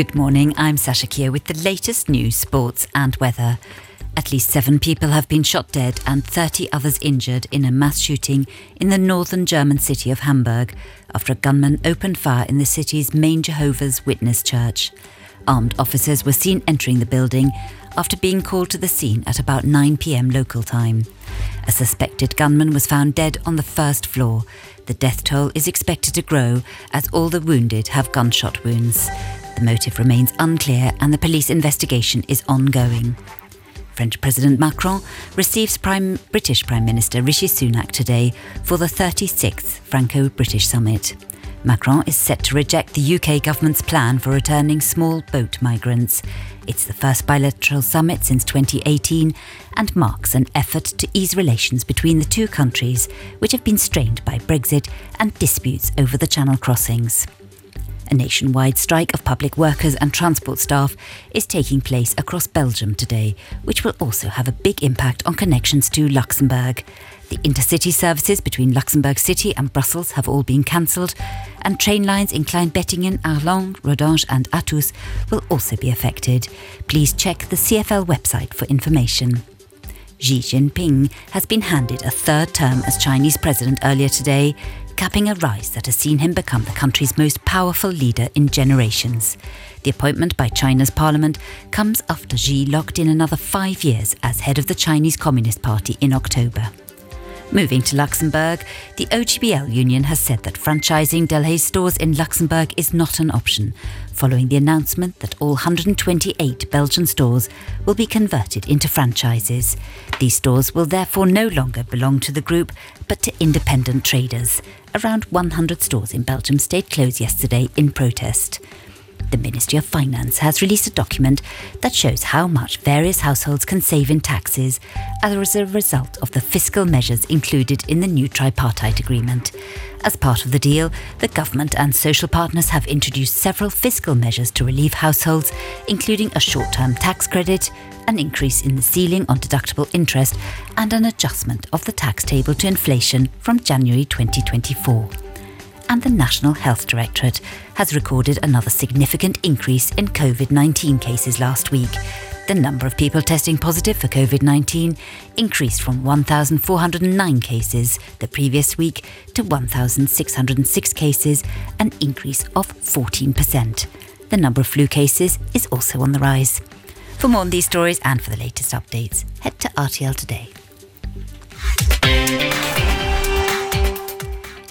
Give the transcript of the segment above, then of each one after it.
Good morning, I'm Sasha Kier with the latest news, sports, and weather. At least seven people have been shot dead and 30 others injured in a mass shooting in the northern German city of Hamburg after a gunman opened fire in the city's main Jehovah's Witness church. Armed officers were seen entering the building after being called to the scene at about 9 pm local time. A suspected gunman was found dead on the first floor. The death toll is expected to grow as all the wounded have gunshot wounds. The motive remains unclear and the police investigation is ongoing. French President Macron receives Prime, British Prime Minister Rishi Sunak today for the 36th Franco British Summit. Macron is set to reject the UK government's plan for returning small boat migrants. It's the first bilateral summit since 2018 and marks an effort to ease relations between the two countries, which have been strained by Brexit and disputes over the Channel crossings. A nationwide strike of public workers and transport staff is taking place across Belgium today, which will also have a big impact on connections to Luxembourg. The intercity services between Luxembourg City and Brussels have all been cancelled, and train lines in Kleinbettingen, Arlon, Rodange, and Athus will also be affected. Please check the CFL website for information. Xi Jinping has been handed a third term as Chinese president earlier today, capping a rise that has seen him become the country's most powerful leader in generations. The appointment by China's parliament comes after Xi locked in another five years as head of the Chinese Communist Party in October. Moving to Luxembourg, the OGBL union has said that franchising Delhaize stores in Luxembourg is not an option, following the announcement that all 128 Belgian stores will be converted into franchises. These stores will therefore no longer belong to the group, but to independent traders. Around 100 stores in Belgium stayed closed yesterday in protest the Ministry of Finance has released a document that shows how much various households can save in taxes as a result of the fiscal measures included in the new tripartite agreement. As part of the deal, the government and social partners have introduced several fiscal measures to relieve households, including a short term tax credit, an increase in the ceiling on deductible interest, and an adjustment of the tax table to inflation from January 2024 and the National Health Directorate has recorded another significant increase in COVID 19 cases last week. The number of people testing positive for COVID 19 increased from 1,409 cases the previous week to 1,606 cases, an increase of 14%. The number of flu cases is also on the rise. For more on these stories and for the latest updates, head to RTL Today.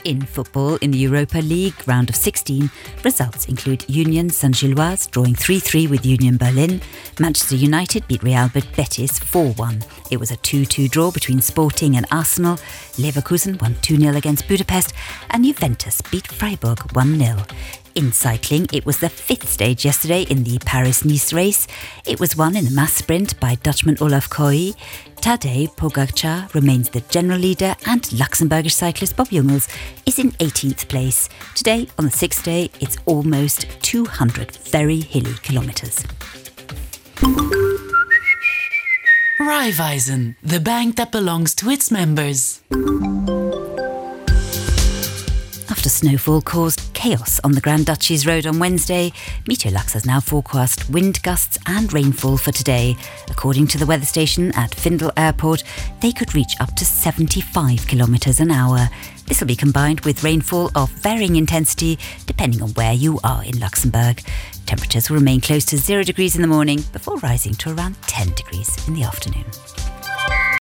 In football, in the Europa League round of 16, results include Union Saint-Gilloise drawing 3-3 with Union Berlin. Manchester United beat Real Betis 4-1. It was a 2-2 draw between Sporting and Arsenal. Leverkusen won 2-0 against Budapest and Juventus beat Freiburg 1-0. In cycling, it was the fifth stage yesterday in the Paris Nice race. It was won in a mass sprint by Dutchman Olaf Kooi. Tadej Pogacar remains the general leader, and Luxembourgish cyclist Bob Jungels is in 18th place. Today, on the sixth day, it's almost 200 very hilly kilometres. Raiffeisen, the bank that belongs to its members snowfall caused chaos on the Grand Duchy's Road on Wednesday, MeteoLux has now forecast wind gusts and rainfall for today. According to the weather station at Findel Airport, they could reach up to 75 kilometres an hour. This will be combined with rainfall of varying intensity depending on where you are in Luxembourg. Temperatures will remain close to 0 degrees in the morning before rising to around 10 degrees in the afternoon.